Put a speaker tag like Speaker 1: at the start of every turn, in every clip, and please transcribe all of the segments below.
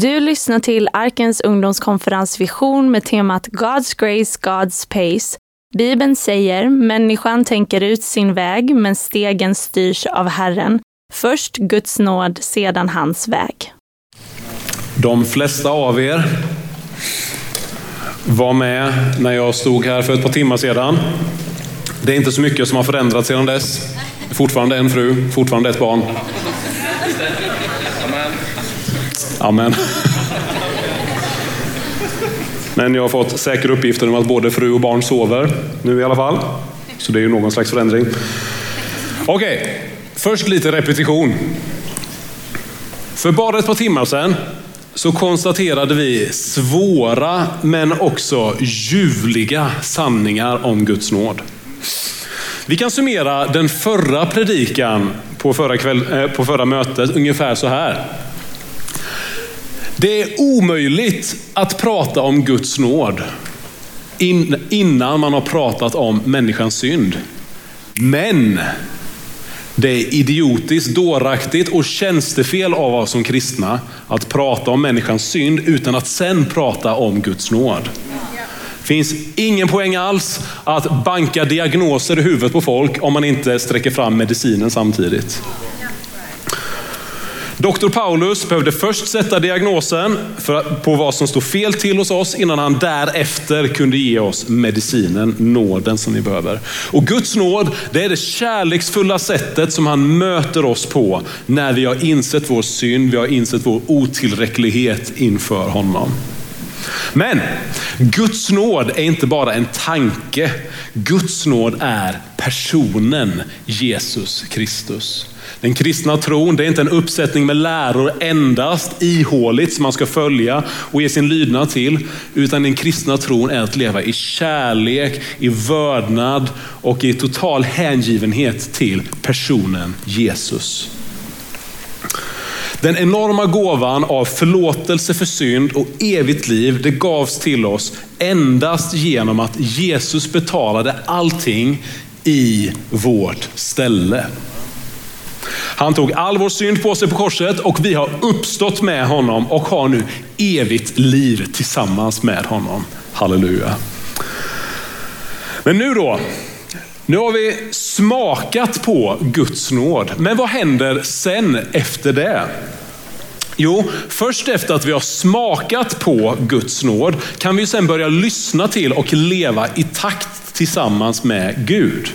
Speaker 1: Du lyssnar till Arkens ungdomskonferens Vision med temat God's Grace, God's Pace. Bibeln säger, människan tänker ut sin väg, men stegen styrs av Herren. Först Guds nåd, sedan hans väg.
Speaker 2: De flesta av er var med när jag stod här för ett par timmar sedan. Det är inte så mycket som har förändrats sedan dess. Fortfarande en fru, fortfarande ett barn. Amen. Men jag har fått säkra uppgifter om att både fru och barn sover nu i alla fall. Så det är ju någon slags förändring. Okej, okay. först lite repetition. För bara ett par timmar sedan så konstaterade vi svåra men också ljuvliga sanningar om Guds nåd. Vi kan summera den förra predikan på förra, kväll, eh, på förra mötet ungefär så här. Det är omöjligt att prata om Guds nåd innan man har pratat om människans synd. Men det är idiotiskt, dåraktigt och tjänstefel av oss som kristna att prata om människans synd utan att sen prata om Guds nåd. Det finns ingen poäng alls att banka diagnoser i huvudet på folk om man inte sträcker fram medicinen samtidigt. Doktor Paulus behövde först sätta diagnosen på vad som stod fel till hos oss innan han därefter kunde ge oss medicinen, nåden som vi behöver. Och Guds nåd, det är det kärleksfulla sättet som han möter oss på när vi har insett vår synd, vi har insett vår otillräcklighet inför honom. Men Guds nåd är inte bara en tanke. Guds nåd är personen Jesus Kristus. Den kristna tron det är inte en uppsättning med läror endast ihåligt som man ska följa och ge sin lydnad till. Utan den kristna tron är att leva i kärlek, i vördnad och i total hängivenhet till personen Jesus. Den enorma gåvan av förlåtelse för synd och evigt liv, det gavs till oss endast genom att Jesus betalade allting i vårt ställe. Han tog all vår synd på sig på korset och vi har uppstått med honom och har nu evigt liv tillsammans med honom. Halleluja. Men nu då, nu har vi smakat på Guds nåd. Men vad händer sen efter det? Jo, först efter att vi har smakat på Guds nåd kan vi sen börja lyssna till och leva i takt tillsammans med Gud.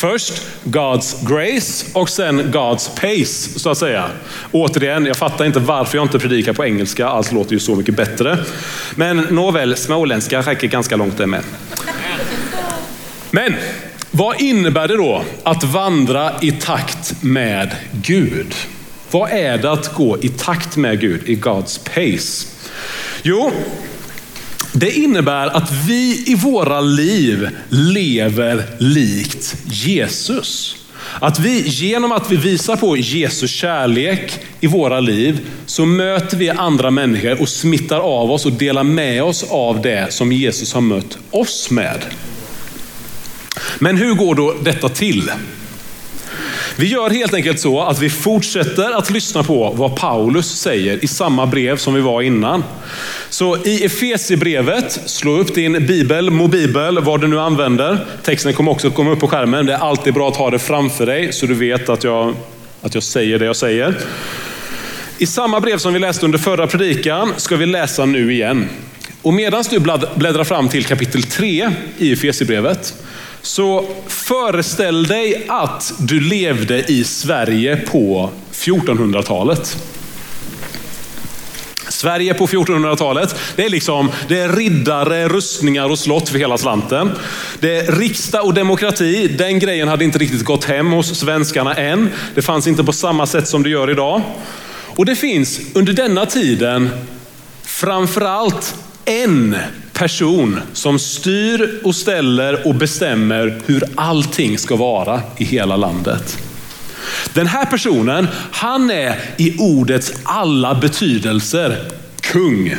Speaker 2: Först God's grace och sen God's pace, så att säga. Återigen, jag fattar inte varför jag inte predikar på engelska, allt låter ju så mycket bättre. Men nåväl, småländska räcker ganska långt det med. Men vad innebär det då att vandra i takt med Gud? Vad är det att gå i takt med Gud, i God's pace? Jo, det innebär att vi i våra liv lever likt Jesus. Att vi genom att vi visar på Jesus kärlek i våra liv så möter vi andra människor och smittar av oss och delar med oss av det som Jesus har mött oss med. Men hur går då detta till? Vi gör helt enkelt så att vi fortsätter att lyssna på vad Paulus säger i samma brev som vi var innan. Så i Efesierbrevet, slå upp din bibel, mobibel, vad du nu använder. Texten kommer också komma upp på skärmen. Det är alltid bra att ha det framför dig så du vet att jag, att jag säger det jag säger. I samma brev som vi läste under förra predikan ska vi läsa nu igen. Och medan du bläddrar fram till kapitel 3 i Efesierbrevet så föreställ dig att du levde i Sverige på 1400-talet. Sverige på 1400-talet, det är liksom det är riddare, rustningar och slott för hela slanten. Det är riksdag och demokrati, den grejen hade inte riktigt gått hem hos svenskarna än. Det fanns inte på samma sätt som det gör idag. Och det finns under denna tiden framförallt en person som styr och ställer och bestämmer hur allting ska vara i hela landet. Den här personen, han är i ordets alla betydelser kung.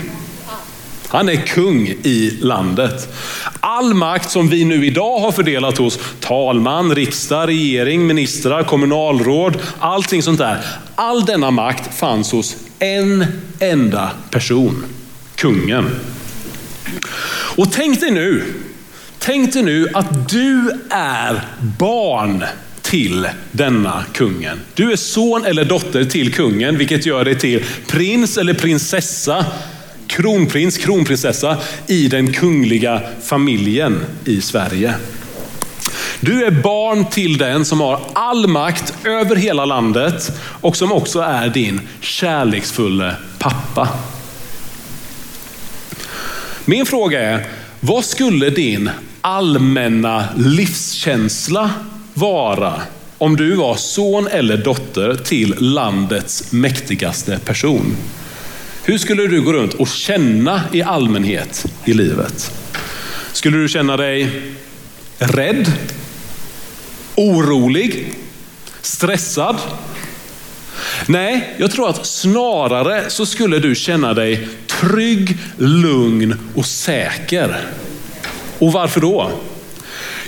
Speaker 2: Han är kung i landet. All makt som vi nu idag har fördelat hos talman, riksdag, regering, ministrar, kommunalråd, allting sånt där. all denna makt fanns hos en enda person, kungen. Och tänk dig nu, tänk dig nu att du är barn till denna kungen. Du är son eller dotter till kungen, vilket gör dig till prins eller prinsessa, kronprins, kronprinsessa i den kungliga familjen i Sverige. Du är barn till den som har all makt över hela landet och som också är din kärleksfulla pappa. Min fråga är, vad skulle din allmänna livskänsla vara om du var son eller dotter till landets mäktigaste person? Hur skulle du gå runt och känna i allmänhet i livet? Skulle du känna dig rädd? Orolig? Stressad? Nej, jag tror att snarare så skulle du känna dig trygg, lugn och säker. Och varför då?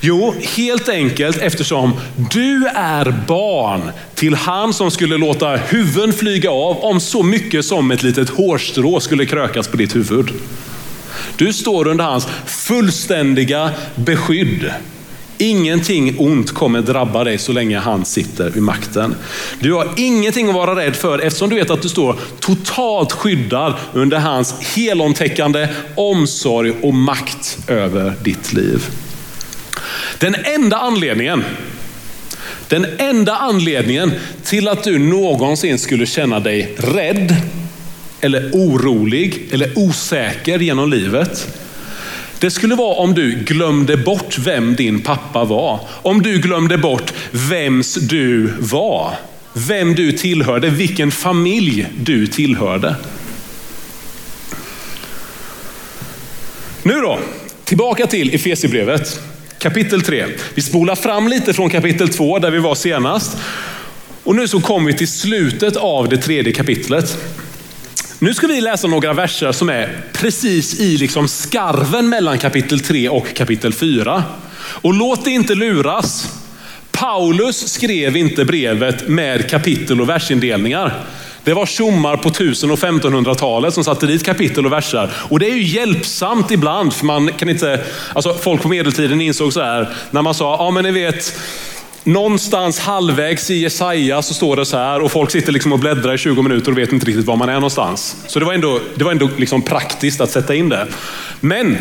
Speaker 2: Jo, helt enkelt eftersom du är barn till han som skulle låta huvuden flyga av om så mycket som ett litet hårstrå skulle krökas på ditt huvud. Du står under hans fullständiga beskydd. Ingenting ont kommer drabba dig så länge han sitter vid makten. Du har ingenting att vara rädd för eftersom du vet att du står totalt skyddad under hans helomtäckande omsorg och makt över ditt liv. Den enda anledningen, den enda anledningen till att du någonsin skulle känna dig rädd eller orolig eller osäker genom livet. Det skulle vara om du glömde bort vem din pappa var. Om du glömde bort vems du var. Vem du tillhörde, vilken familj du tillhörde. Nu då, tillbaka till Efesierbrevet kapitel 3. Vi spolar fram lite från kapitel 2 där vi var senast. Och nu så kommer vi till slutet av det tredje kapitlet. Nu ska vi läsa några verser som är precis i liksom skarven mellan kapitel 3 och kapitel 4. Och låt det inte luras. Paulus skrev inte brevet med kapitel och versindelningar. Det var tjommar på 1000 och 1500-talet som satte dit kapitel och verser. Och det är ju hjälpsamt ibland, för man kan inte, alltså folk på medeltiden insåg så här, när man sa, ja men ni vet, någonstans halvvägs i Jesaja så står det så här och folk sitter liksom och bläddrar i 20 minuter och vet inte riktigt var man är någonstans. Så det var ändå, det var ändå liksom praktiskt att sätta in det. Men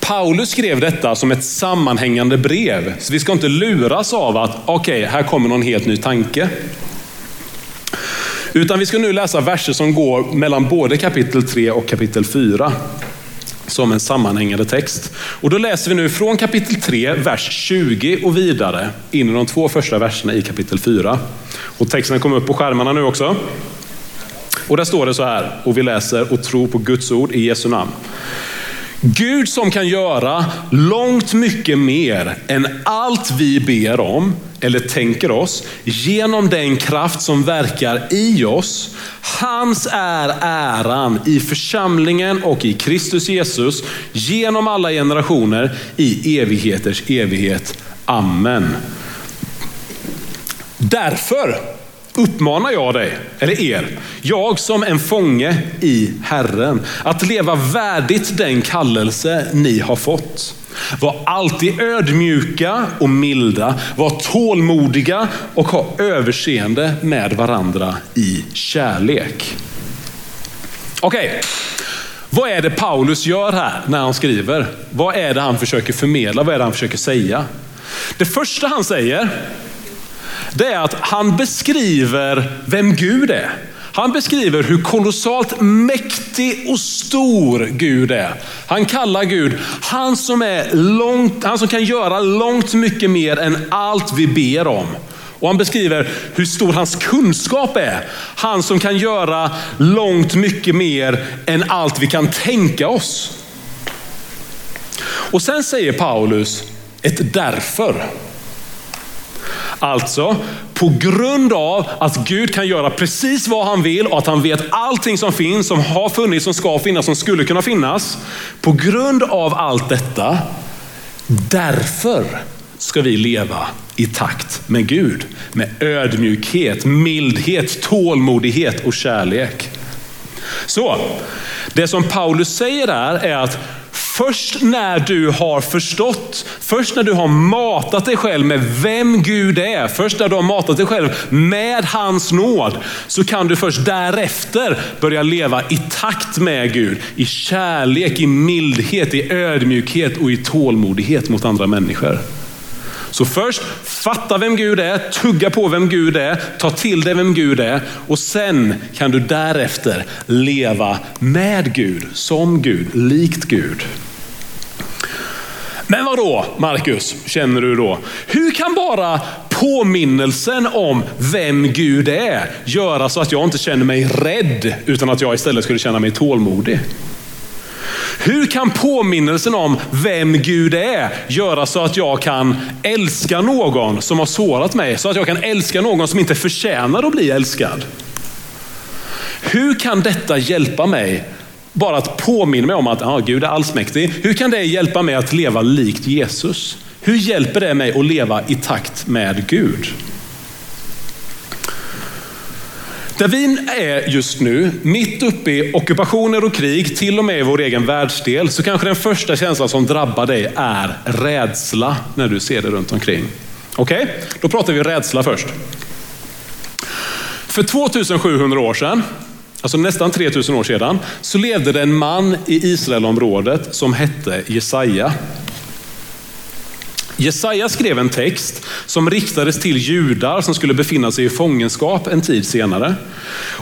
Speaker 2: Paulus skrev detta som ett sammanhängande brev. Så vi ska inte luras av att, okej, okay, här kommer någon helt ny tanke. Utan vi ska nu läsa verser som går mellan både kapitel 3 och kapitel 4 som en sammanhängande text. Och då läser vi nu från kapitel 3, vers 20 och vidare in i de två första verserna i kapitel 4. Och texten kommer upp på skärmarna nu också. Och där står det så här, och vi läser och tror på Guds ord i Jesu namn. Gud som kan göra långt mycket mer än allt vi ber om eller tänker oss genom den kraft som verkar i oss. Hans är äran i församlingen och i Kristus Jesus genom alla generationer i evigheters evighet. Amen. Därför uppmanar jag dig, eller er, jag som en fånge i Herren, att leva värdigt den kallelse ni har fått. Var alltid ödmjuka och milda, var tålmodiga och ha överseende med varandra i kärlek. Okej, okay. vad är det Paulus gör här när han skriver? Vad är det han försöker förmedla? Vad är det han försöker säga? Det första han säger, det är att han beskriver vem Gud är. Han beskriver hur kolossalt mäktig och stor Gud är. Han kallar Gud han som, är långt, han som kan göra långt mycket mer än allt vi ber om. Och han beskriver hur stor hans kunskap är. Han som kan göra långt mycket mer än allt vi kan tänka oss. Och sen säger Paulus ett därför. Alltså, på grund av att Gud kan göra precis vad han vill och att han vet allting som finns, som har funnits, som ska finnas, som skulle kunna finnas. På grund av allt detta, därför ska vi leva i takt med Gud. Med ödmjukhet, mildhet, tålmodighet och kärlek. Så, det som Paulus säger där är att Först när du har förstått, först när du har matat dig själv med vem Gud är, först när du har matat dig själv med hans nåd, så kan du först därefter börja leva i takt med Gud. I kärlek, i mildhet, i ödmjukhet och i tålmodighet mot andra människor. Så först fatta vem Gud är, tugga på vem Gud är, ta till dig vem Gud är och sen kan du därefter leva med Gud, som Gud, likt Gud. Men vad då, Marcus, känner du då? Hur kan bara påminnelsen om vem Gud är göra så att jag inte känner mig rädd, utan att jag istället skulle känna mig tålmodig? Hur kan påminnelsen om vem Gud är göra så att jag kan älska någon som har sårat mig? Så att jag kan älska någon som inte förtjänar att bli älskad? Hur kan detta hjälpa mig? Bara att påminna mig om att ah, Gud är allsmäktig. Hur kan det hjälpa mig att leva likt Jesus? Hur hjälper det mig att leva i takt med Gud? Där vi är just nu, mitt uppe i ockupationer och krig, till och med i vår egen världsdel, så kanske den första känslan som drabbar dig är rädsla när du ser det runt omkring. Okej, okay? då pratar vi rädsla först. För 2700 år sedan, alltså nästan 3000 år sedan, så levde det en man i Israelområdet som hette Jesaja. Jesaja skrev en text som riktades till judar som skulle befinna sig i fångenskap en tid senare.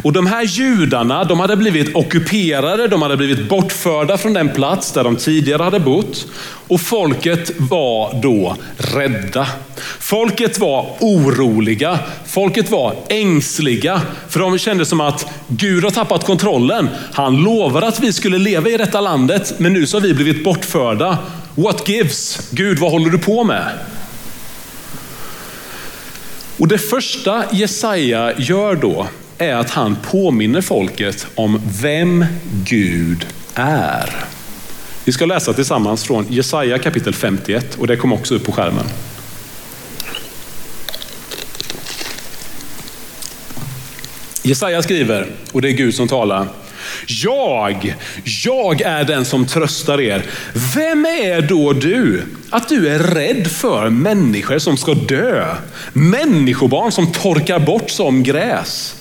Speaker 2: Och de här judarna, de hade blivit ockuperade, de hade blivit bortförda från den plats där de tidigare hade bott. Och folket var då rädda. Folket var oroliga, folket var ängsliga, för de kände som att Gud har tappat kontrollen. Han lovade att vi skulle leva i detta landet, men nu så har vi blivit bortförda. What gives? Gud, vad håller du på med? Och det första Jesaja gör då är att han påminner folket om vem Gud är. Vi ska läsa tillsammans från Jesaja kapitel 51 och det kommer också upp på skärmen. Jesaja skriver, och det är Gud som talar. Jag, jag är den som tröstar er. Vem är då du? Att du är rädd för människor som ska dö. Människobarn som torkar bort som gräs.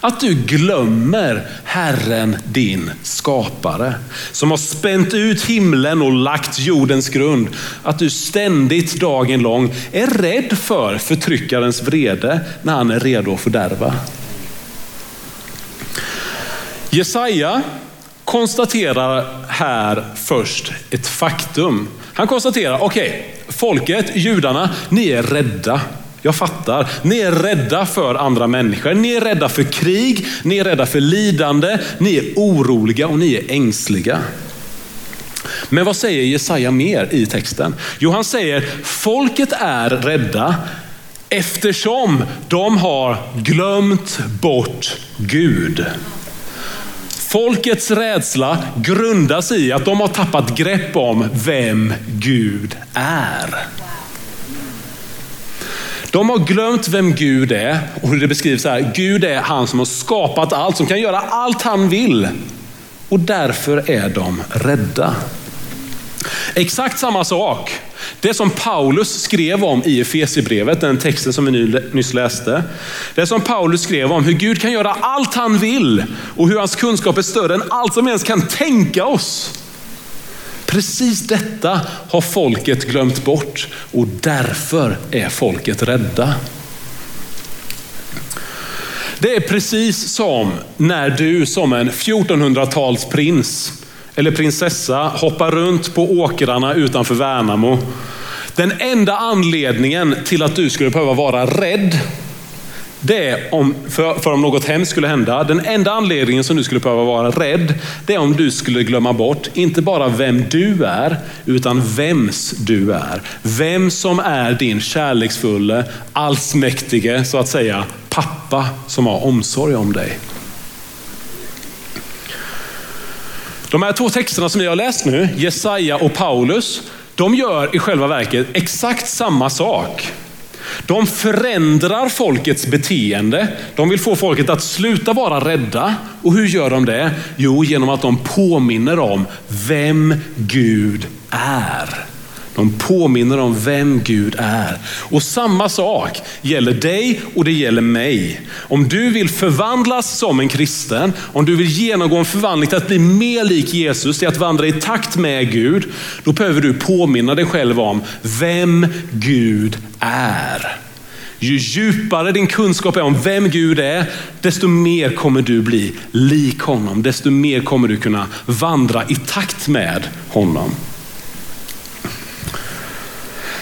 Speaker 2: Att du glömmer Herren din skapare som har spänt ut himlen och lagt jordens grund. Att du ständigt dagen lång är rädd för förtryckarens vrede när han är redo att fördärva. Jesaja konstaterar här först ett faktum. Han konstaterar, okej, okay, folket, judarna, ni är rädda. Jag fattar. Ni är rädda för andra människor. Ni är rädda för krig. Ni är rädda för lidande. Ni är oroliga och ni är ängsliga. Men vad säger Jesaja mer i texten? Jo, han säger folket är rädda eftersom de har glömt bort Gud. Folkets rädsla grundas i att de har tappat grepp om vem Gud är. De har glömt vem Gud är och hur det beskrivs här. Gud är han som har skapat allt, som kan göra allt han vill. Och därför är de rädda. Exakt samma sak. Det som Paulus skrev om i Efesierbrevet, den texten som vi nyss läste. Det som Paulus skrev om hur Gud kan göra allt han vill och hur hans kunskap är större än allt som ens kan tänka oss. Precis detta har folket glömt bort och därför är folket rädda. Det är precis som när du som en 1400-talsprins eller prinsessa hoppar runt på åkrarna utanför Värnamo. Den enda anledningen till att du skulle behöva vara rädd, det är om, för, för om något hemskt skulle hända. Den enda anledningen som du skulle behöva vara rädd, det är om du skulle glömma bort, inte bara vem du är, utan vems du är. Vem som är din kärleksfulle, allsmäktige, så att säga, pappa som har omsorg om dig. De här två texterna som vi har läst nu, Jesaja och Paulus, de gör i själva verket exakt samma sak. De förändrar folkets beteende. De vill få folket att sluta vara rädda. Och hur gör de det? Jo, genom att de påminner om vem Gud är. De påminner om vem Gud är. Och samma sak gäller dig och det gäller mig. Om du vill förvandlas som en kristen, om du vill genomgå en förvandling till att bli mer lik Jesus, till att vandra i takt med Gud, då behöver du påminna dig själv om vem Gud är. Ju djupare din kunskap är om vem Gud är, desto mer kommer du bli lik honom. Desto mer kommer du kunna vandra i takt med honom.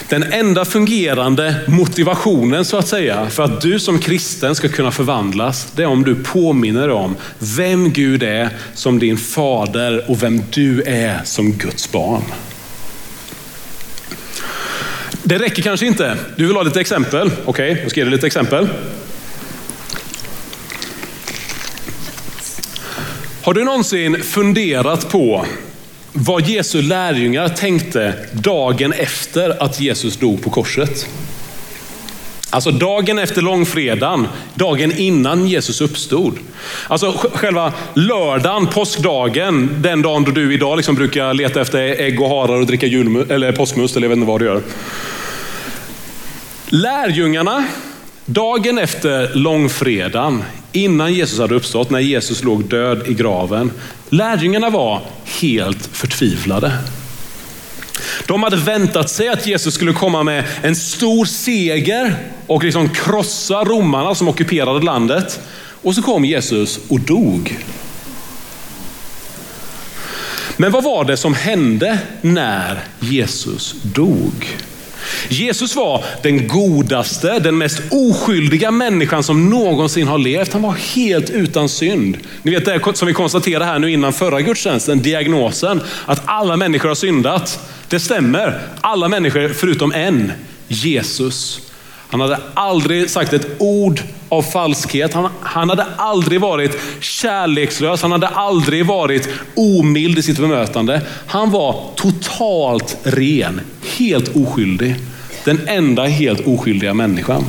Speaker 2: Den enda fungerande motivationen så att säga för att du som kristen ska kunna förvandlas, det är om du påminner om vem Gud är som din fader och vem du är som Guds barn. Det räcker kanske inte. Du vill ha lite exempel? Okej, okay, jag ska ge dig lite exempel. Har du någonsin funderat på vad Jesu lärjungar tänkte dagen efter att Jesus dog på korset. Alltså dagen efter långfredagen, dagen innan Jesus uppstod. Alltså själva lördagen, påskdagen, den dagen då du idag liksom brukar leta efter ägg och harar och dricka julmust, eller påskmust, eller jag vet inte vad du gör. Lärjungarna, dagen efter långfredagen, innan Jesus hade uppstått, när Jesus låg död i graven. Lärjungarna var helt förtvivlade. De hade väntat sig att Jesus skulle komma med en stor seger och liksom krossa romarna som ockuperade landet. Och så kom Jesus och dog. Men vad var det som hände när Jesus dog? Jesus var den godaste, den mest oskyldiga människan som någonsin har levt. Han var helt utan synd. Ni vet det som vi konstaterade här nu innan förra gudstjänsten, diagnosen att alla människor har syndat. Det stämmer, alla människor förutom en, Jesus. Han hade aldrig sagt ett ord av falskhet. Han, han, hade aldrig varit kärlekslös. Han hade aldrig varit omild i sitt bemötande. Han var totalt ren, helt oskyldig. Den enda helt oskyldiga människan.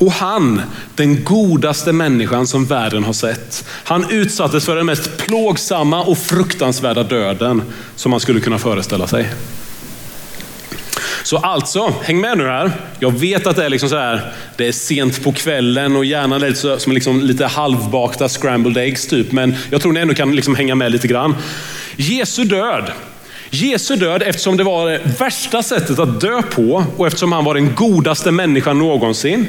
Speaker 2: Och han, den godaste människan som världen har sett, han utsattes för den mest plågsamma och fruktansvärda döden som man skulle kunna föreställa sig. Så alltså, häng med nu här. Jag vet att det är liksom så här, det är sent på kvällen och hjärnan är som liksom lite halvbakta scrambled eggs typ. Men jag tror ni ändå kan liksom hänga med lite grann. Jesu död. Jesu död, eftersom det var det värsta sättet att dö på och eftersom han var den godaste människan någonsin.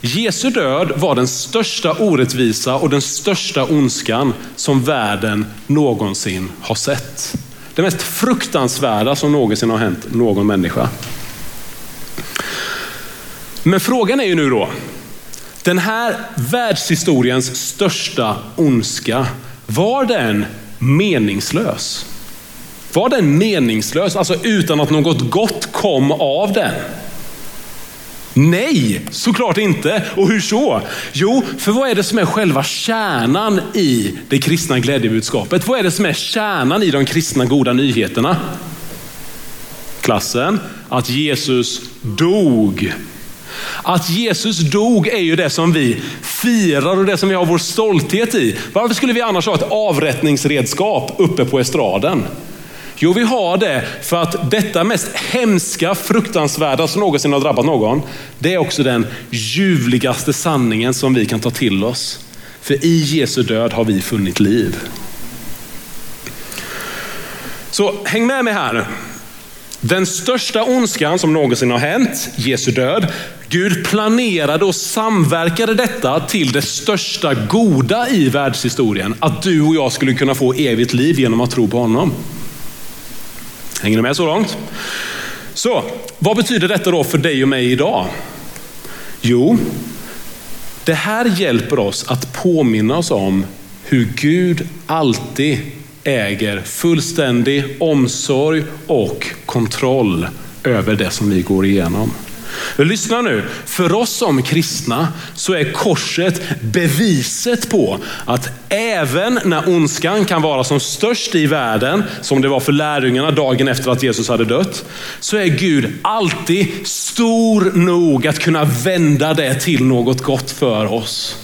Speaker 2: Jesu död var den största orättvisa och den största ondskan som världen någonsin har sett. Det mest fruktansvärda som någonsin har hänt någon människa. Men frågan är ju nu då, den här världshistoriens största ondska, var den meningslös? Var den meningslös, alltså utan att något gott kom av den? Nej, såklart inte. Och hur så? Jo, för vad är det som är själva kärnan i det kristna glädjebudskapet? Vad är det som är kärnan i de kristna goda nyheterna? Klassen, att Jesus dog. Att Jesus dog är ju det som vi firar och det som vi har vår stolthet i. Varför skulle vi annars ha ett avrättningsredskap uppe på estraden? Jo, vi har det för att detta mest hemska, fruktansvärda som någonsin har drabbat någon, det är också den ljuvligaste sanningen som vi kan ta till oss. För i Jesu död har vi funnit liv. Så häng med mig här. Den största ondskan som någonsin har hänt, Jesu död. Gud planerade och samverkade detta till det största goda i världshistorien. Att du och jag skulle kunna få evigt liv genom att tro på honom. Hänger ni med så långt? Så, vad betyder detta då för dig och mig idag? Jo, det här hjälper oss att påminna oss om hur Gud alltid äger fullständig omsorg och kontroll över det som vi går igenom. Lyssna nu, för oss som kristna så är korset beviset på att även när ondskan kan vara som störst i världen, som det var för lärjungarna dagen efter att Jesus hade dött, så är Gud alltid stor nog att kunna vända det till något gott för oss.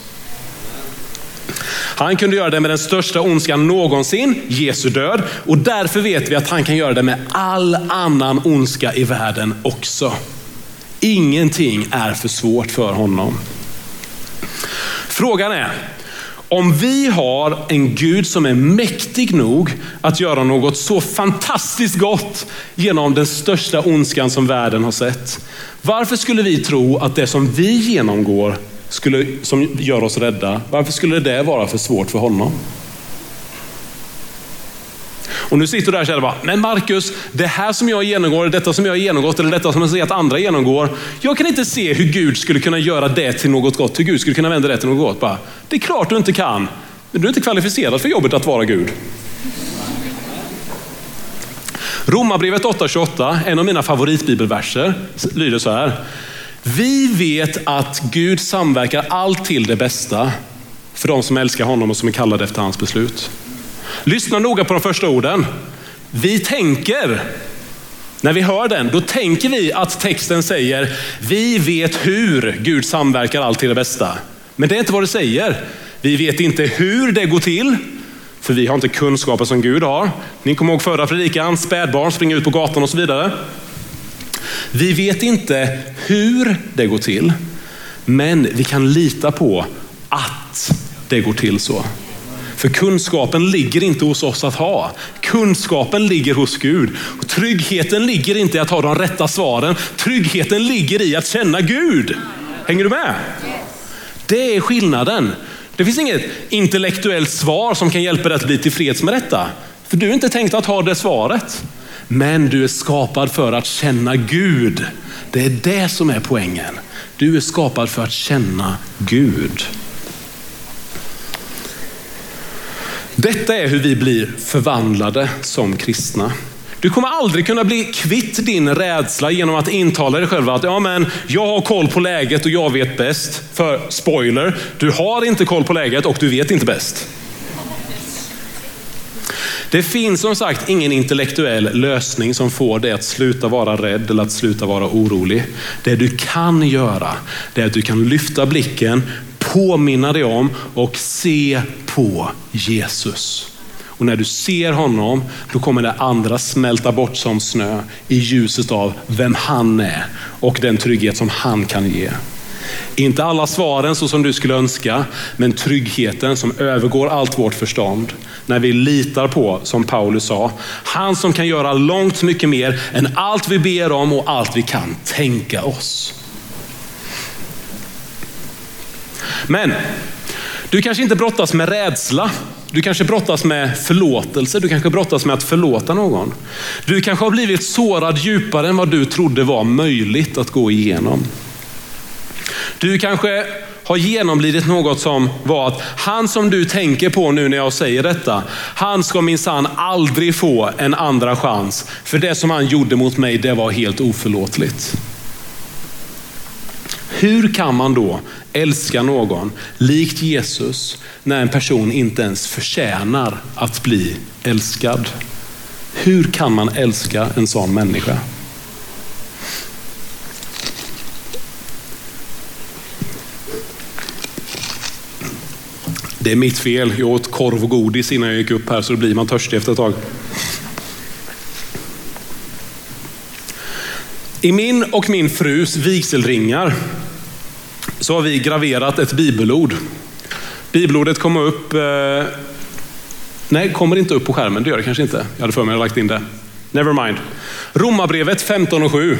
Speaker 2: Han kunde göra det med den största ondskan någonsin, Jesu död. Och därför vet vi att han kan göra det med all annan ondska i världen också. Ingenting är för svårt för honom. Frågan är, om vi har en Gud som är mäktig nog att göra något så fantastiskt gott genom den största ondskan som världen har sett. Varför skulle vi tro att det som vi genomgår skulle, som gör oss rädda, varför skulle det vara för svårt för honom? Och nu sitter du där och känner bara, men Markus, det här som jag genomgår, detta som jag har genomgått eller detta som jag ser att andra genomgår. Jag kan inte se hur Gud skulle kunna göra det till något gott, hur Gud skulle kunna vända det till något gott. Bara, det är klart du inte kan, men du är inte kvalificerad för jobbet att vara Gud. Romarbrevet 8.28, en av mina favoritbibelverser, lyder så här. Vi vet att Gud samverkar allt till det bästa för de som älskar honom och som är kallade efter hans beslut. Lyssna noga på de första orden. Vi tänker, när vi hör den, då tänker vi att texten säger, vi vet hur Gud samverkar allt till det bästa. Men det är inte vad det säger. Vi vet inte hur det går till, för vi har inte kunskaper som Gud har. Ni kommer ihåg förra predikan, spädbarn springer ut på gatan och så vidare. Vi vet inte hur det går till, men vi kan lita på att det går till så. För kunskapen ligger inte hos oss att ha. Kunskapen ligger hos Gud. Och tryggheten ligger inte i att ha de rätta svaren. Tryggheten ligger i att känna Gud. Hänger du med? Det är skillnaden. Det finns inget intellektuellt svar som kan hjälpa dig att bli tillfreds med detta. För du är inte tänkt att ha det svaret. Men du är skapad för att känna Gud. Det är det som är poängen. Du är skapad för att känna Gud. Detta är hur vi blir förvandlade som kristna. Du kommer aldrig kunna bli kvitt din rädsla genom att intala dig själv att ja, men jag har koll på läget och jag vet bäst. För spoiler, du har inte koll på läget och du vet inte bäst. Det finns som sagt ingen intellektuell lösning som får dig att sluta vara rädd eller att sluta vara orolig. Det du kan göra, det är att du kan lyfta blicken, påminna dig om och se på Jesus. Och när du ser honom, då kommer det andra smälta bort som snö i ljuset av vem han är och den trygghet som han kan ge. Inte alla svaren så som du skulle önska, men tryggheten som övergår allt vårt förstånd. När vi litar på, som Paulus sa, han som kan göra långt mycket mer än allt vi ber om och allt vi kan tänka oss. Men du kanske inte brottas med rädsla. Du kanske brottas med förlåtelse. Du kanske brottas med att förlåta någon. Du kanske har blivit sårad djupare än vad du trodde var möjligt att gå igenom. Du kanske har genomlidit något som var att han som du tänker på nu när jag säger detta, han ska minsann aldrig få en andra chans. För det som han gjorde mot mig, det var helt oförlåtligt. Hur kan man då älska någon likt Jesus när en person inte ens förtjänar att bli älskad? Hur kan man älska en sån människa? Det är mitt fel. Jag åt korv och godis innan jag gick upp här så då blir man törstig efter ett tag. I min och min frus vigselringar så har vi graverat ett bibelord. Bibelordet kommer upp, eh, nej kommer inte upp på skärmen, det gör det kanske inte. Jag hade för mig att jag lagt in det. Never mind. Romarbrevet 15 och 7.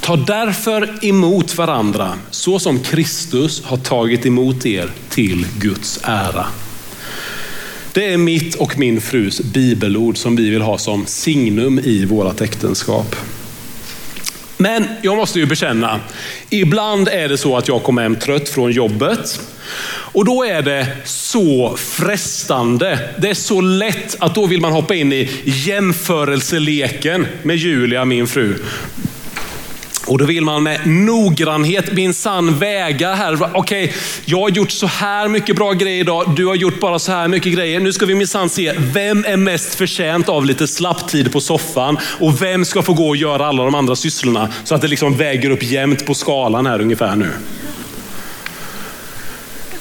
Speaker 2: Ta därför emot varandra så som Kristus har tagit emot er till Guds ära. Det är mitt och min frus bibelord som vi vill ha som signum i vårt äktenskap. Men jag måste ju bekänna, ibland är det så att jag kommer hem trött från jobbet. Och då är det så frestande. Det är så lätt att då vill man hoppa in i jämförelseleken med Julia, min fru. Och då vill man med noggrannhet minsann väga här. Okej, okay, jag har gjort så här mycket bra grejer idag. Du har gjort bara så här mycket grejer. Nu ska vi minsann se vem är mest förtjänt av lite slapptid på soffan och vem ska få gå och göra alla de andra sysslorna så att det liksom väger upp jämnt på skalan här ungefär nu.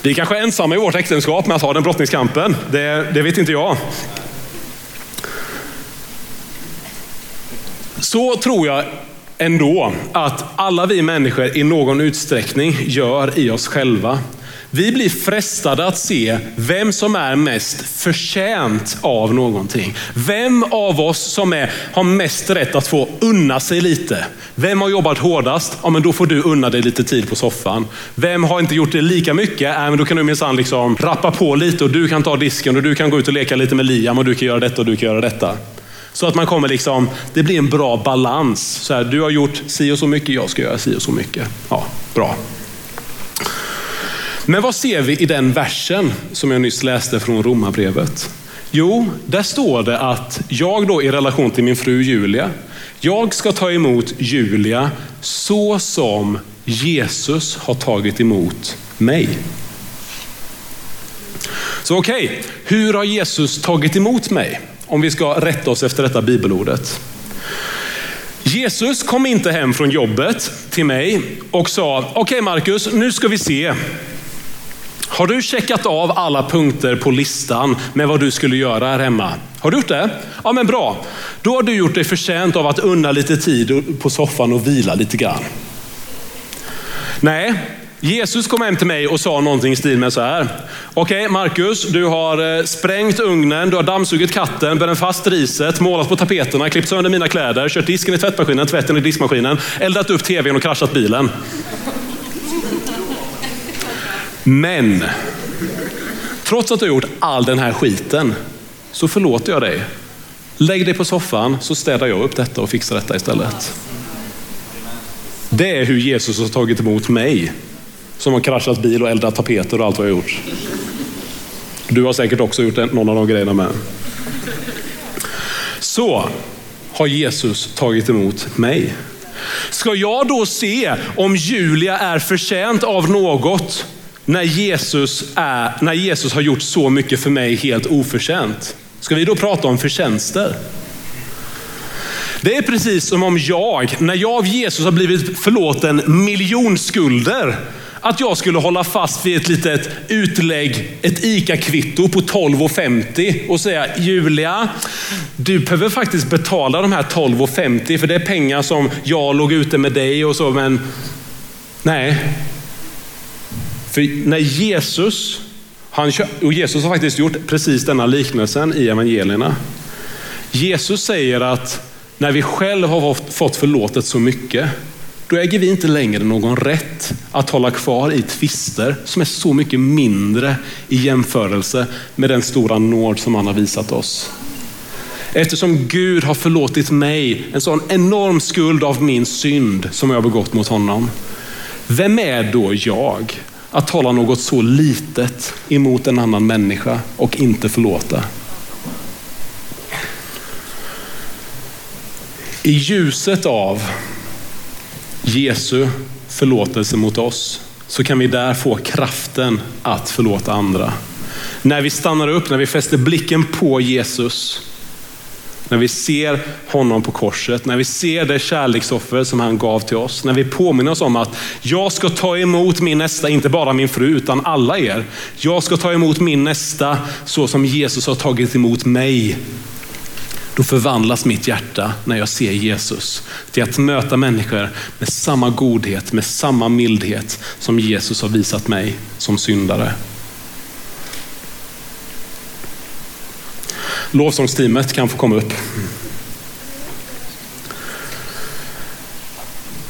Speaker 2: Vi kanske är ensamma i vårt äktenskap med att ha den brottningskampen. Det, det vet inte jag. Så tror jag ändå att alla vi människor i någon utsträckning gör i oss själva. Vi blir frestade att se vem som är mest förtjänt av någonting. Vem av oss som är, har mest rätt att få unna sig lite. Vem har jobbat hårdast? Ja, men då får du unna dig lite tid på soffan. Vem har inte gjort det lika mycket? Ja, men då kan du minsann liksom rappa på lite och du kan ta disken och du kan gå ut och leka lite med Liam och du kan göra detta och du kan göra detta. Så att man kommer liksom, det blir en bra balans. Så här, du har gjort si och så mycket, jag ska göra si och så mycket. Ja, bra. Men vad ser vi i den versen som jag nyss läste från Romarbrevet? Jo, där står det att jag då i relation till min fru Julia, jag ska ta emot Julia så som Jesus har tagit emot mig. Så okej, okay, hur har Jesus tagit emot mig? Om vi ska rätta oss efter detta bibelordet. Jesus kom inte hem från jobbet till mig och sa, okej okay Marcus, nu ska vi se. Har du checkat av alla punkter på listan med vad du skulle göra här hemma? Har du gjort det? Ja men bra. Då har du gjort dig förtjänt av att unna lite tid på soffan och vila lite grann. Nej, Jesus kom hem till mig och sa någonting i stil med så här. Okej, okay, Marcus, du har eh, sprängt ugnen, du har dammsugit katten, bränt fast riset, målat på tapeterna, klippt sönder mina kläder, kört disken i tvättmaskinen, tvätten i diskmaskinen, eldat upp tvn och kraschat bilen. Men, trots att du har gjort all den här skiten, så förlåter jag dig. Lägg dig på soffan så städar jag upp detta och fixar detta istället. Det är hur Jesus har tagit emot mig som har kraschat bil och eldat tapeter och allt vad jag har gjort. Du har säkert också gjort någon av de grejerna med. Så har Jesus tagit emot mig. Ska jag då se om Julia är förtjänt av något när Jesus, är, när Jesus har gjort så mycket för mig helt oförtjänt? Ska vi då prata om förtjänster? Det är precis som om jag, när jag av Jesus har blivit förlåten miljonskulder, att jag skulle hålla fast vid ett litet utlägg, ett ICA-kvitto på 12,50 och säga Julia, du behöver faktiskt betala de här 12,50 för det är pengar som jag låg ute med dig och så, men nej. För när Jesus, han, och Jesus har faktiskt gjort precis denna liknelsen i evangelierna. Jesus säger att när vi själva har fått förlåtet så mycket, då äger vi inte längre någon rätt att hålla kvar i tvister som är så mycket mindre i jämförelse med den stora nåd som han har visat oss. Eftersom Gud har förlåtit mig en sån enorm skuld av min synd som jag har begått mot honom. Vem är då jag att tala något så litet emot en annan människa och inte förlåta? I ljuset av Jesu förlåtelse mot oss så kan vi där få kraften att förlåta andra. När vi stannar upp, när vi fäster blicken på Jesus, när vi ser honom på korset, när vi ser det kärleksoffer som han gav till oss, när vi påminner oss om att jag ska ta emot min nästa, inte bara min fru, utan alla er. Jag ska ta emot min nästa så som Jesus har tagit emot mig. Då förvandlas mitt hjärta när jag ser Jesus till att möta människor med samma godhet, med samma mildhet som Jesus har visat mig som syndare. Lovsångsteamet kan få komma upp.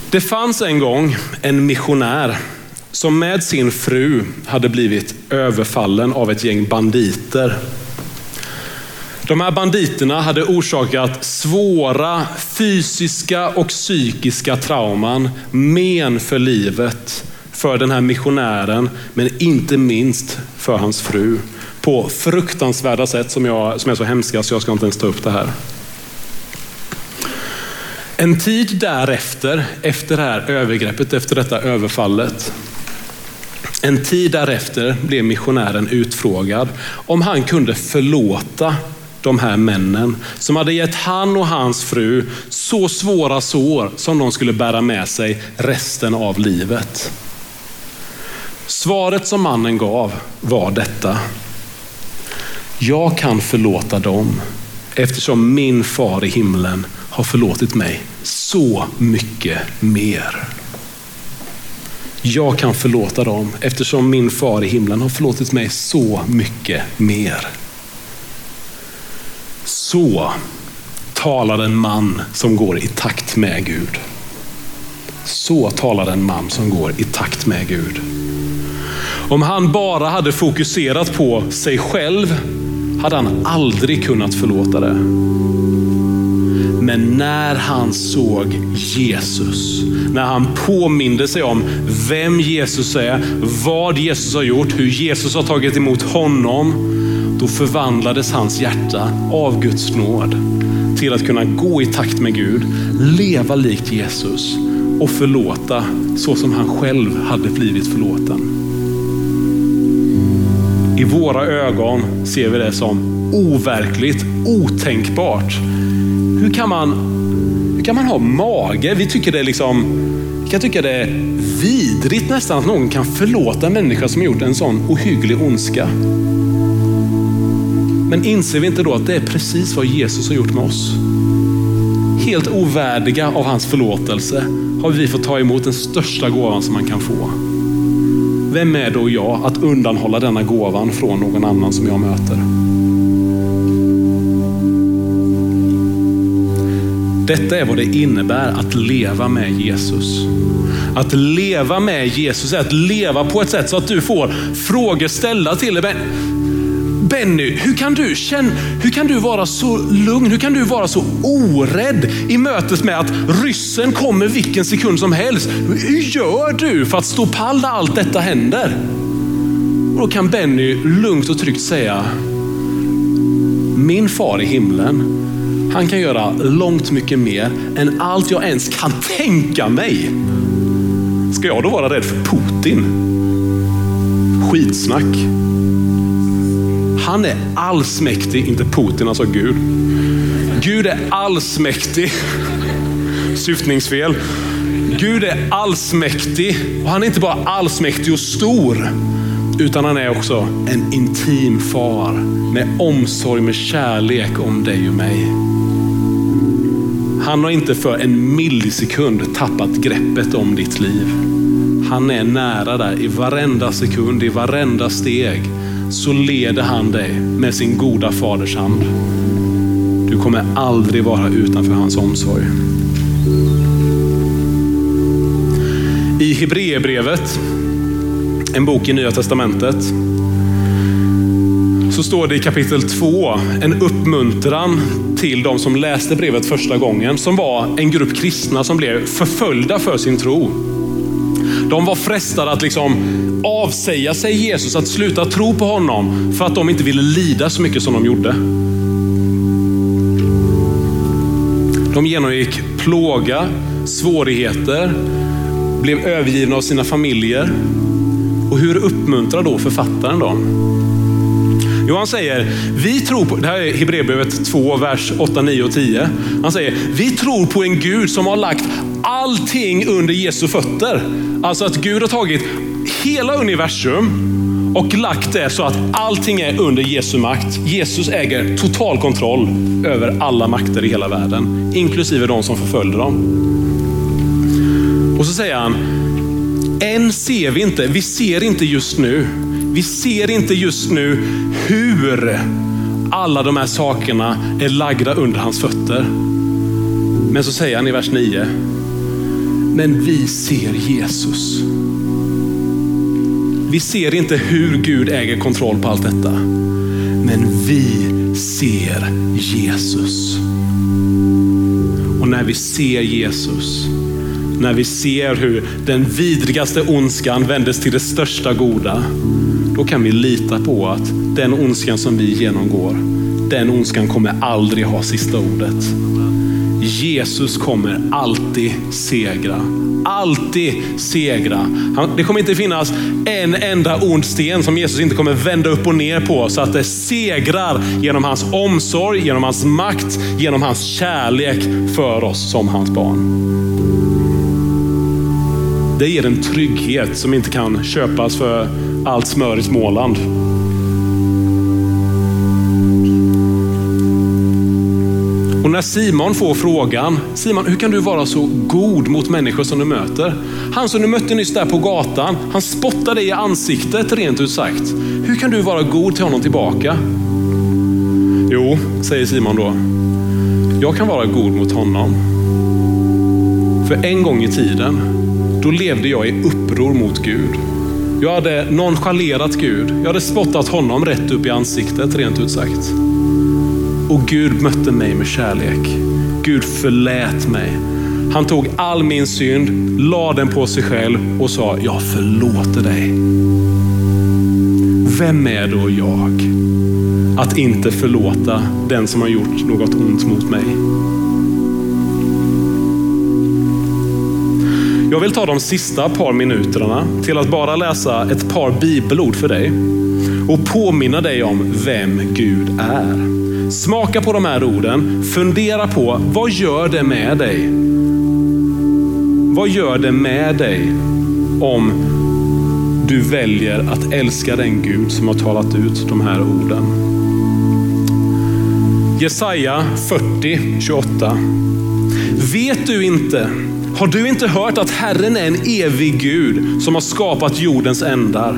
Speaker 2: Det fanns en gång en missionär som med sin fru hade blivit överfallen av ett gäng banditer de här banditerna hade orsakat svåra fysiska och psykiska trauman, men för livet för den här missionären, men inte minst för hans fru. På fruktansvärda sätt som, jag, som är så hemska så jag ska inte ens ta upp det här. En tid därefter, efter det här övergreppet, efter detta överfallet, en tid därefter blev missionären utfrågad om han kunde förlåta de här männen som hade gett han och hans fru så svåra sår som de skulle bära med sig resten av livet. Svaret som mannen gav var detta. Jag kan förlåta dem eftersom min far i himlen har förlåtit mig så mycket mer. Jag kan förlåta dem eftersom min far i himlen har förlåtit mig så mycket mer. Så talar en man som går i takt med Gud. Så talar en man som går i takt med Gud. Om han bara hade fokuserat på sig själv hade han aldrig kunnat förlåta det. Men när han såg Jesus, när han påminde sig om vem Jesus är, vad Jesus har gjort, hur Jesus har tagit emot honom, då förvandlades hans hjärta av Guds nåd till att kunna gå i takt med Gud, leva likt Jesus och förlåta så som han själv hade blivit förlåten. I våra ögon ser vi det som overkligt, otänkbart. Hur kan man, hur kan man ha mage? Vi tycker det är liksom, vi kan tycka det är vidrigt nästan att någon kan förlåta en människa som har gjort en sån ohygglig ondska. Men inser vi inte då att det är precis vad Jesus har gjort med oss? Helt ovärdiga av hans förlåtelse har vi fått ta emot den största gåvan som man kan få. Vem är då jag att undanhålla denna gåvan från någon annan som jag möter? Detta är vad det innebär att leva med Jesus. Att leva med Jesus är att leva på ett sätt så att du får frågor ställda till dig. Benny, hur kan, du känna, hur kan du vara så lugn? Hur kan du vara så orädd i mötet med att ryssen kommer vilken sekund som helst? Hur gör du för att stå pall när allt detta händer? Och då kan Benny lugnt och tryggt säga, min far i himlen, han kan göra långt mycket mer än allt jag ens kan tänka mig. Ska jag då vara rädd för Putin? Skitsnack. Han är allsmäktig, inte Putin, alltså Gud. Gud är allsmäktig. Syftningsfel. Gud är allsmäktig och han är inte bara allsmäktig och stor, utan han är också en intim far med omsorg, med kärlek om dig och mig. Han har inte för en millisekund tappat greppet om ditt liv. Han är nära där i varenda sekund, i varenda steg så leder han dig med sin goda faders hand. Du kommer aldrig vara utanför hans omsorg. I Hebreerbrevet, en bok i Nya Testamentet, så står det i kapitel 2 en uppmuntran till de som läste brevet första gången, som var en grupp kristna som blev förföljda för sin tro. De var frestade att liksom avsäga sig Jesus, att sluta tro på honom för att de inte ville lida så mycket som de gjorde. De genomgick plåga, svårigheter, blev övergivna av sina familjer. Och hur uppmuntrar då författaren dem? Jo, han säger, vi tror på, det här är Hebreerbrevet 2, vers 8, 9 och 10. Han säger, vi tror på en Gud som har lagt allting under Jesu fötter. Alltså att Gud har tagit hela universum och lagt det så att allting är under Jesu makt. Jesus äger total kontroll över alla makter i hela världen, inklusive de som förföljde dem. Och så säger han, än ser vi inte, vi ser inte just nu, vi ser inte just nu hur alla de här sakerna är lagda under hans fötter. Men så säger han i vers 9, men vi ser Jesus. Vi ser inte hur Gud äger kontroll på allt detta. Men vi ser Jesus. Och när vi ser Jesus, när vi ser hur den vidrigaste ondskan vändes till det största goda, då kan vi lita på att den ondskan som vi genomgår, den ondskan kommer aldrig ha sista ordet. Jesus kommer alltid segra. Alltid segra. Det kommer inte finnas en enda ond sten som Jesus inte kommer vända upp och ner på så att det segrar genom hans omsorg, genom hans makt, genom hans kärlek för oss som hans barn. Det ger en trygghet som inte kan köpas för allt smör i Småland. Och när Simon får frågan, Simon hur kan du vara så god mot människor som du möter? Han som du mötte nyss där på gatan, han spottade dig i ansiktet rent ut sagt. Hur kan du vara god till honom tillbaka? Jo, säger Simon då. Jag kan vara god mot honom. För en gång i tiden, då levde jag i uppror mot Gud. Jag hade nonchalerat Gud. Jag hade spottat honom rätt upp i ansiktet, rent ut sagt. Och Gud mötte mig med kärlek. Gud förlät mig. Han tog all min synd, lade den på sig själv och sa, jag förlåter dig. Vem är då jag att inte förlåta den som har gjort något ont mot mig? Jag vill ta de sista par minuterna till att bara läsa ett par bibelord för dig och påminna dig om vem Gud är. Smaka på de här orden, fundera på vad gör det med dig? Vad gör det med dig om du väljer att älska den Gud som har talat ut de här orden? Jesaja 40, 28. Vet du inte, har du inte hört att Herren är en evig Gud som har skapat jordens ändar?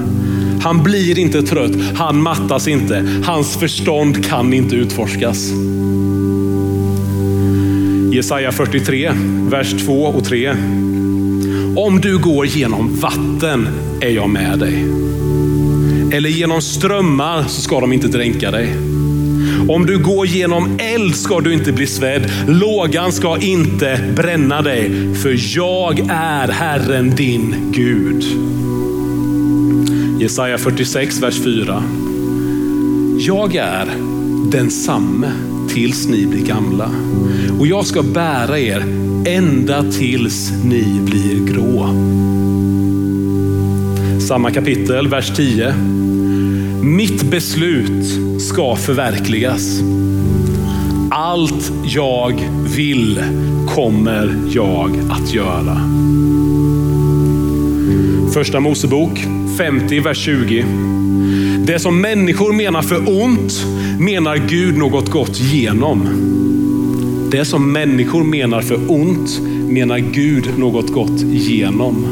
Speaker 2: Han blir inte trött, han mattas inte. Hans förstånd kan inte utforskas. Jesaja 43, vers 2 och 3. Om du går genom vatten är jag med dig. Eller genom strömmar så ska de inte dränka dig. Om du går genom eld ska du inte bli svedd. Lågan ska inte bränna dig. För jag är Herren din Gud. Jesaja 46, vers 4. Jag är densamme tills ni blir gamla och jag ska bära er ända tills ni blir grå. Samma kapitel, vers 10. Mitt beslut ska förverkligas. Allt jag vill kommer jag att göra. Första Mosebok 50, vers 20. Det som människor menar för ont menar Gud något gott genom. Det som människor menar för ont menar Gud något gott genom.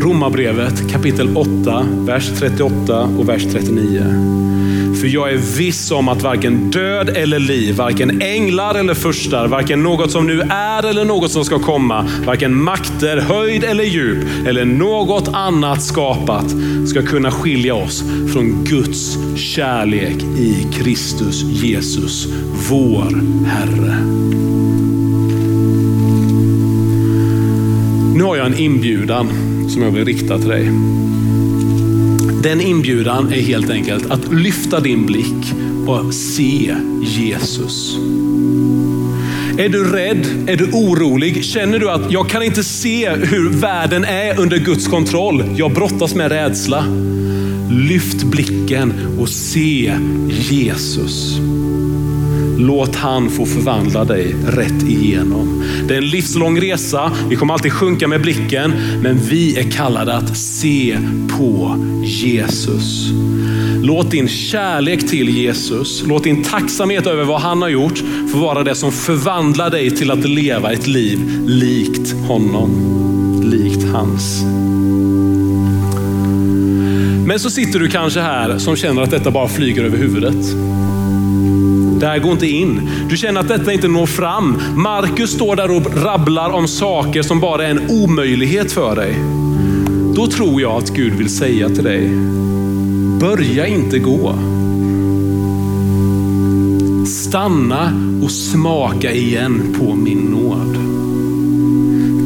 Speaker 2: Romarbrevet kapitel 8, vers 38 och vers 39. För jag är viss om att varken död eller liv, varken änglar eller förstar, varken något som nu är eller något som ska komma, varken makter, höjd eller djup eller något annat skapat ska kunna skilja oss från Guds kärlek i Kristus Jesus, vår Herre. Nu har jag en inbjudan som jag vill rikta till dig. Den inbjudan är helt enkelt att lyfta din blick och se Jesus. Är du rädd? Är du orolig? Känner du att jag kan inte se hur världen är under Guds kontroll? Jag brottas med rädsla. Lyft blicken och se Jesus. Låt han få förvandla dig rätt igenom. Det är en livslång resa. Vi kommer alltid sjunka med blicken, men vi är kallade att se på Jesus. Låt din kärlek till Jesus, låt din tacksamhet över vad han har gjort få vara det som förvandlar dig till att leva ett liv likt honom, likt hans. Men så sitter du kanske här som känner att detta bara flyger över huvudet. Det här går inte in. Du känner att detta inte når fram. Markus står där och rabblar om saker som bara är en omöjlighet för dig. Då tror jag att Gud vill säga till dig, börja inte gå. Stanna och smaka igen på min nåd.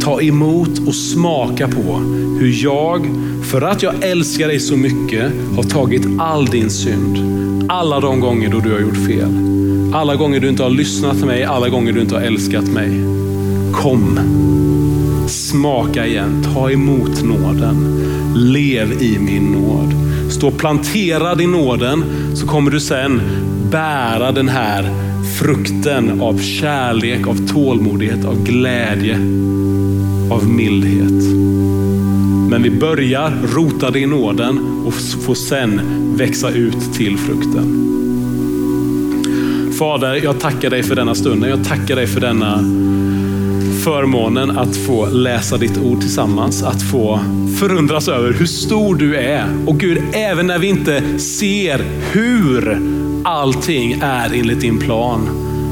Speaker 2: Ta emot och smaka på hur jag, för att jag älskar dig så mycket, har tagit all din synd. Alla de gånger då du har gjort fel alla gånger du inte har lyssnat till mig, alla gånger du inte har älskat mig. Kom, smaka igen, ta emot nåden. Lev i min nåd. Stå planterad i nåden så kommer du sen bära den här frukten av kärlek, av tålmodighet, av glädje, av mildhet. Men vi börjar rotade i nåden och får sen växa ut till frukten. Fader, jag tackar dig för denna stunden. Jag tackar dig för denna förmånen att få läsa ditt ord tillsammans. Att få förundras över hur stor du är. Och Gud, även när vi inte ser hur allting är enligt din plan,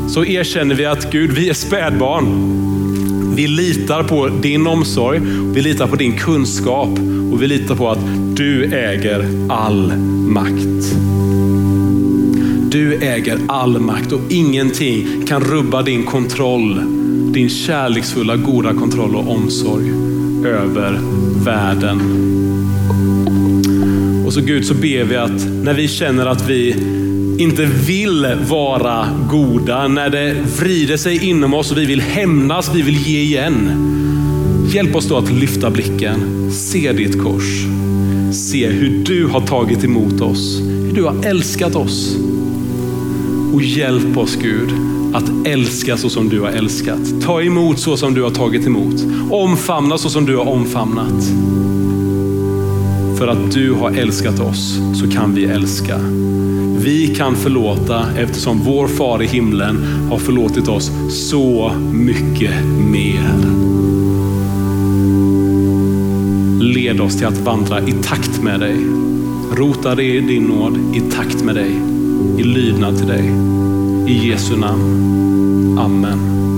Speaker 2: så erkänner vi att Gud, vi är spädbarn. Vi litar på din omsorg, vi litar på din kunskap och vi litar på att du äger all makt. Du äger all makt och ingenting kan rubba din kontroll, din kärleksfulla, goda kontroll och omsorg över världen. Och så Gud så ber vi att när vi känner att vi inte vill vara goda, när det vrider sig inom oss och vi vill hämnas, vi vill ge igen. Hjälp oss då att lyfta blicken, se ditt kors, se hur du har tagit emot oss, hur du har älskat oss. Och hjälp oss Gud att älska så som du har älskat. Ta emot så som du har tagit emot. Omfamna så som du har omfamnat. För att du har älskat oss så kan vi älska. Vi kan förlåta eftersom vår far i himlen har förlåtit oss så mycket mer. Led oss till att vandra i takt med dig. Rota dig i din nåd i takt med dig, i lydnad till dig. I Jesu namn. Amen.